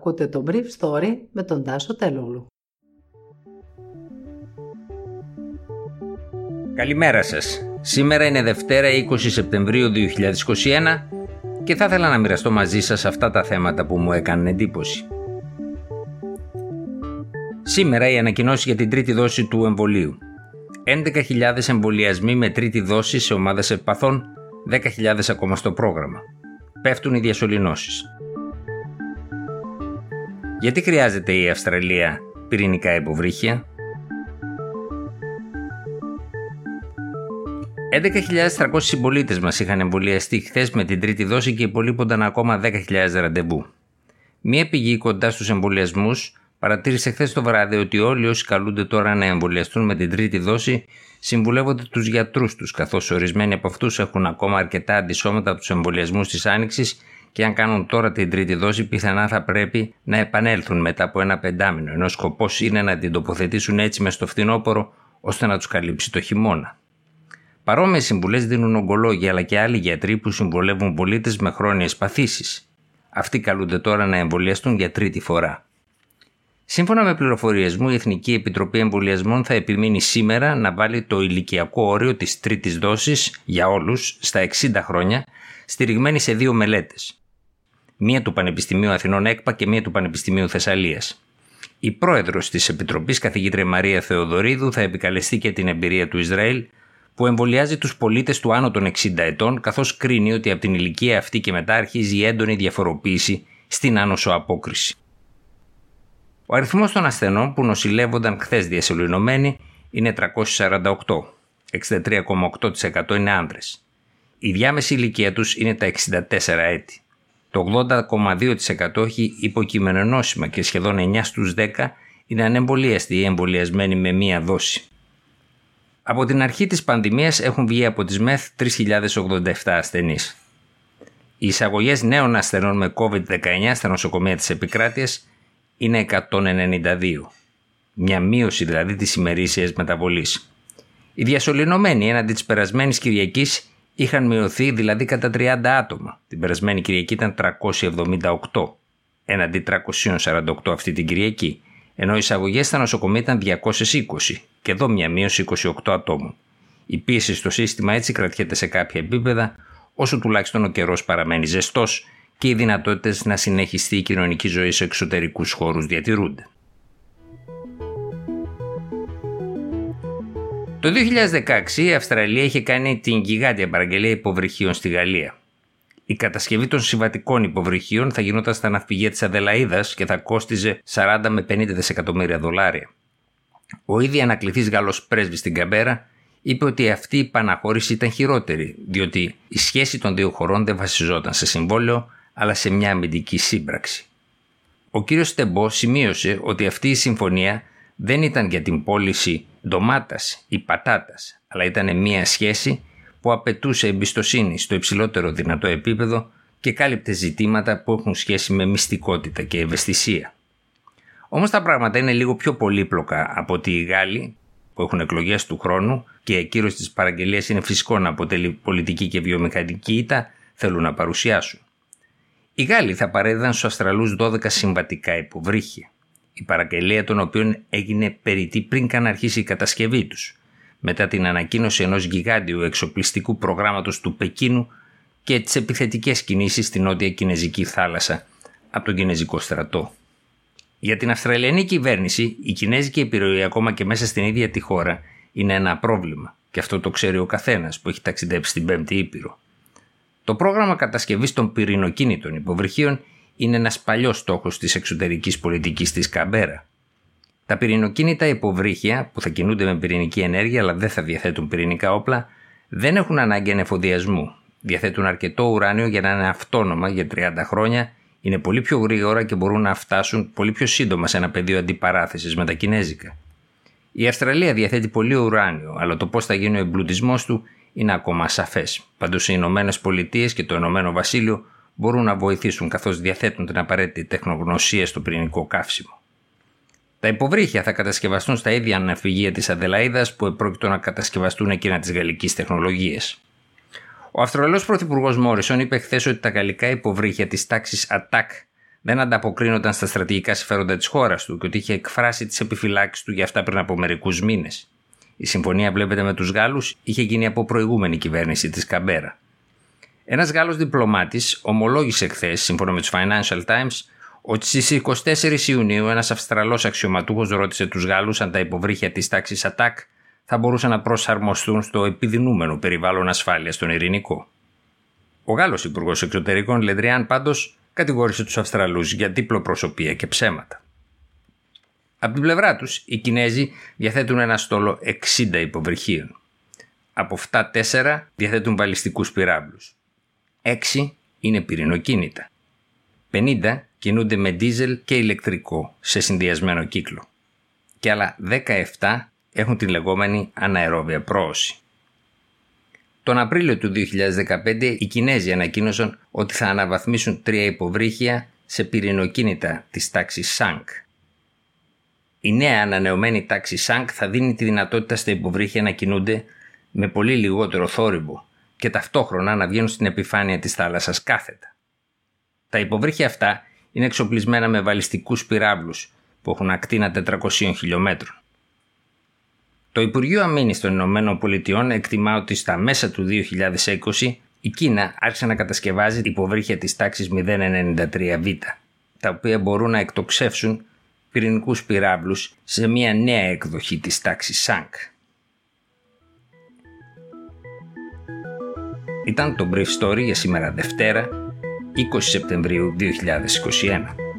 Ακούτε το Brief Story με τον Τάσο Τελούλου. Καλημέρα σας. Σήμερα είναι Δευτέρα 20 Σεπτεμβρίου 2021 και θα ήθελα να μοιραστώ μαζί σας αυτά τα θέματα που μου έκαναν εντύπωση. Σήμερα η ανακοινώση για την τρίτη δόση του εμβολίου. 11.000 εμβολιασμοί με τρίτη δόση σε ομάδες ευπαθών, 10.000 ακόμα στο πρόγραμμα. Πέφτουν οι διασωληνώσεις. Γιατί χρειάζεται η Αυστραλία πυρηνικά υποβρύχια; 11.300 συμπολίτες μας είχαν εμβολιαστεί χθες με την τρίτη δόση και υπολείπονταν ακόμα 10.000 ραντεβού. Μία πηγή κοντά στους εμβολιασμούς παρατήρησε χθες το βράδυ ότι όλοι όσοι καλούνται τώρα να εμβολιαστούν με την τρίτη δόση συμβουλεύονται τους γιατρούς τους, καθώς ορισμένοι από αυτούς έχουν ακόμα αρκετά αντισώματα από τους εμβολιασμούς της Άνοιξης και αν κάνουν τώρα την τρίτη δόση, πιθανά θα πρέπει να επανέλθουν μετά από ένα πεντάμινο, ενώ σκοπός είναι να την τοποθετήσουν έτσι μες στο φθινόπωρο ώστε να τους καλύψει το χειμώνα. Παρόμοιες συμβουλές δίνουν ογκολόγοι αλλά και άλλοι γιατροί που συμβολεύουν πολίτες με χρόνιες παθήσεις. Αυτοί καλούνται τώρα να εμβολιαστούν για τρίτη φορά. Σύμφωνα με πληροφορίες μου, η Εθνική Επιτροπή Εμβολιασμών θα επιμείνει σήμερα να βάλει το ηλικιακό όριο της τρίτης δόσης για όλους στα 60 χρόνια, στηριγμένη σε δύο μελέτες. Μία του Πανεπιστημίου Αθηνών ΕΚΠΑ και μία του Πανεπιστημίου Θεσσαλίας. Η πρόεδρος της Επιτροπής, καθηγήτρια Μαρία Θεοδωρίδου, θα επικαλεστεί και την εμπειρία του Ισραήλ που εμβολιάζει τους πολίτες του άνω των 60 ετών, καθώς κρίνει ότι από την ηλικία αυτή και μετά αρχίζει η έντονη διαφοροποίηση στην άνοσο απόκριση. Ο αριθμός των ασθενών που νοσηλεύονταν χθες διασωληνωμένοι είναι 348. 63,8% είναι άνδρες. Η διάμεση ηλικία τους είναι τα 64 έτη. Το 80,2% έχει υποκείμενο νόσημα και σχεδόν 9 στους 10 είναι ανεμβολίαστοι ή εμβολιασμένοι με μία δόση. Από την αρχή της πανδημίας έχουν βγει από τις ΜΕΘ 3.087 ασθενείς. Οι εισαγωγές νέων ασθενών με COVID-19 στα νοσοκομεία της επικράτειας είναι 192. Μια μείωση δηλαδή της ημερήσιας μεταβολής. Οι διασωληνωμένοι έναντι της περασμένης Κυριακής είχαν μειωθεί δηλαδή κατά 30 άτομα. Την περασμένη Κυριακή ήταν 378, έναντι 348 αυτή την Κυριακή, ενώ οι εισαγωγές στα νοσοκομεία ήταν 220 και εδώ μια μείωση 28 ατόμων. Η πίεση στο σύστημα έτσι κρατιέται σε κάποια επίπεδα, όσο τουλάχιστον ο καιρός παραμένει ζεστός και οι δυνατότητες να συνεχιστεί η κοινωνική ζωή σε εξωτερικούς χώρους διατηρούνται. Το 2016 η Αυστραλία είχε κάνει την γιγάντια παραγγελία υποβρυχίων στη Γαλλία. Η κατασκευή των συμβατικών υποβρυχίων θα γινόταν στα ναυπηγεία της Αδελαίδας και θα κόστιζε 40 με 50 δισεκατομμύρια δολάρια. Ο ήδη ανακληθής Γάλλος πρέσβης στην Καμπέρα είπε ότι αυτή η παναχώρηση ήταν χειρότερη, διότι η σχέση των δύο χωρών δεν βασιζόταν σε συμβόλαιο, αλλά σε μια αμυντική σύμπραξη. Ο κύριος Στεμπό σημείωσε ότι αυτή η συμφωνία δεν ήταν για την πώληση ντομάτας ή πατάτας, αλλά ήταν μια σχέση που απαιτούσε εμπιστοσύνη στο υψηλότερο δυνατό επίπεδο και κάλυπτε ζητήματα που έχουν σχέση με μυστικότητα και ευαισθησία. Όμως τα πράγματα είναι λίγο πιο πολύπλοκα από ότι οι Γάλλοι που έχουν εκλογές του χρόνου και η ακύρωση της παραγγελίας είναι φυσικό να αποτελεί πολιτική και βιομηχανική ήττα, θέλουν να παρουσιάσουν. Οι Γάλλοι θα παρέδιδαν στους Αστραλού 12 συμβατικά υποβρύχια, η παραγγελία των οποίων έγινε περιττή πριν καν αρχίσει η κατασκευή τους, μετά την ανακοίνωση ενός γιγάντιου εξοπλιστικού προγράμματος του Πεκίνου και τις επιθετικές κινήσεις στην νότια Κινέζικη θάλασσα από τον Κινέζικο στρατό. Για την Αυστραλιανή κυβέρνηση, η κινέζικη επιρροή ακόμα και μέσα στην ίδια τη χώρα είναι ένα πρόβλημα. Και αυτό το ξέρει ο καθένας που έχει ταξιδέψει στην Πέμπτη Ήπειρο. Το πρόγραμμα κατασκευής των πυρηνοκίνητων υποβρυχίων είναι ένας παλιός στόχος της εξωτερικής πολιτικής της Καμπέρα. Τα πυρηνοκίνητα υποβρύχια, που θα κινούνται με πυρηνική ενέργεια αλλά δεν θα διαθέτουν πυρηνικά όπλα, δεν έχουν ανάγκη ανεφοδιασμού. Διαθέτουν αρκετό ουράνιο για να είναι αυτόνομα για 30 χρόνια είναι πολύ πιο γρήγορα και μπορούν να φτάσουν πολύ πιο σύντομα σε ένα πεδίο αντιπαράθεσης με τα Κινέζικα. Η Αυστραλία διαθέτει πολύ ουράνιο, αλλά το πώς θα γίνει ο εμπλουτισμός του είναι ακόμα ασαφέ. Πάντω οι Ηνωμένες Πολιτείες και το Ηνωμένο Βασίλειο μπορούν να βοηθήσουν καθώς διαθέτουν την απαραίτητη τεχνογνωσία στο πυρηνικό καύσιμο. Τα υποβρύχια θα κατασκευαστούν στα ίδια αναφυγεία της Αδελαίδας που επρόκειτο να κατασκευαστούν εκείνα της γαλλικής τεχνολογίας. Ο Αυστραλός Πρωθυπουργός Μόρισον είπε χθες ότι τα γαλλικά υποβρύχια της τάξης ATTACK δεν ανταποκρίνονταν στα στρατηγικά συμφέροντα της χώρας του και ότι είχε εκφράσει τις επιφυλάξεις του για αυτά πριν από μερικούς μήνες. Η συμφωνία, βλέπετε, με τους Γάλλους είχε γίνει από προηγούμενη κυβέρνηση της Καμπέρα. Ένας Γάλλος διπλωμάτης ομολόγησε χθες, σύμφωνα με τους Financial Times, ότι στις 24 Ιουνίου ένας Αυστραλός αξιωματούχος ρώτησε τους Γάλλους αν τα υποβρύχια της τάξης ΑΤΑΚ θα μπορούσαν να προσαρμοστούν στο επιδεινούμενο περιβάλλον ασφάλειας στον Ειρηνικό. Ο Γάλλος Υπουργός Εξωτερικών Λεντριάν πάντως κατηγόρησε τους Αυστραλούς για διπλοπροσωπία και ψέματα. Από την πλευρά τους, οι Κινέζοι διαθέτουν ένα στόλο 60 υποβρυχίων. Από αυτά 4 διαθέτουν βαλιστικούς πυράβλους. 6 είναι πυρηνοκίνητα. 50 κινούνται με δίζελ και ηλεκτρικό σε συνδυασμένο κύκλο. Και άλλα 17 έχουν την λεγόμενη αναερόβια πρόωση. Τον Απρίλιο του 2015 οι Κινέζοι ανακοίνωσαν ότι θα αναβαθμίσουν τρία υποβρύχια σε πυρηνοκίνητα της τάξης ΣΑΝΚ. Η νέα ανανεωμένη τάξη ΣΑΝΚ θα δίνει τη δυνατότητα στα υποβρύχια να κινούνται με πολύ λιγότερο θόρυβο και ταυτόχρονα να βγαίνουν στην επιφάνεια της θάλασσας κάθετα. Τα υποβρύχια αυτά είναι εξοπλισμένα με βαλιστικούς πυράβλους που έχουν ακτίνα 400 χιλιόμετρων. Το Υπουργείο Αμήνης των Ηνωμένων Πολιτειών εκτιμά ότι στα μέσα του 2020 η Κίνα άρχισε να κατασκευάζει υποβρύχια της τάξης 093β, τα οποία μπορούν να εκτοξεύσουν πυρηνικούς πυράβλους σε μια νέα εκδοχή της τάξης ΣΑΝΚ. Ήταν το Brief Story για σήμερα Δευτέρα, 20 Σεπτεμβρίου 2021.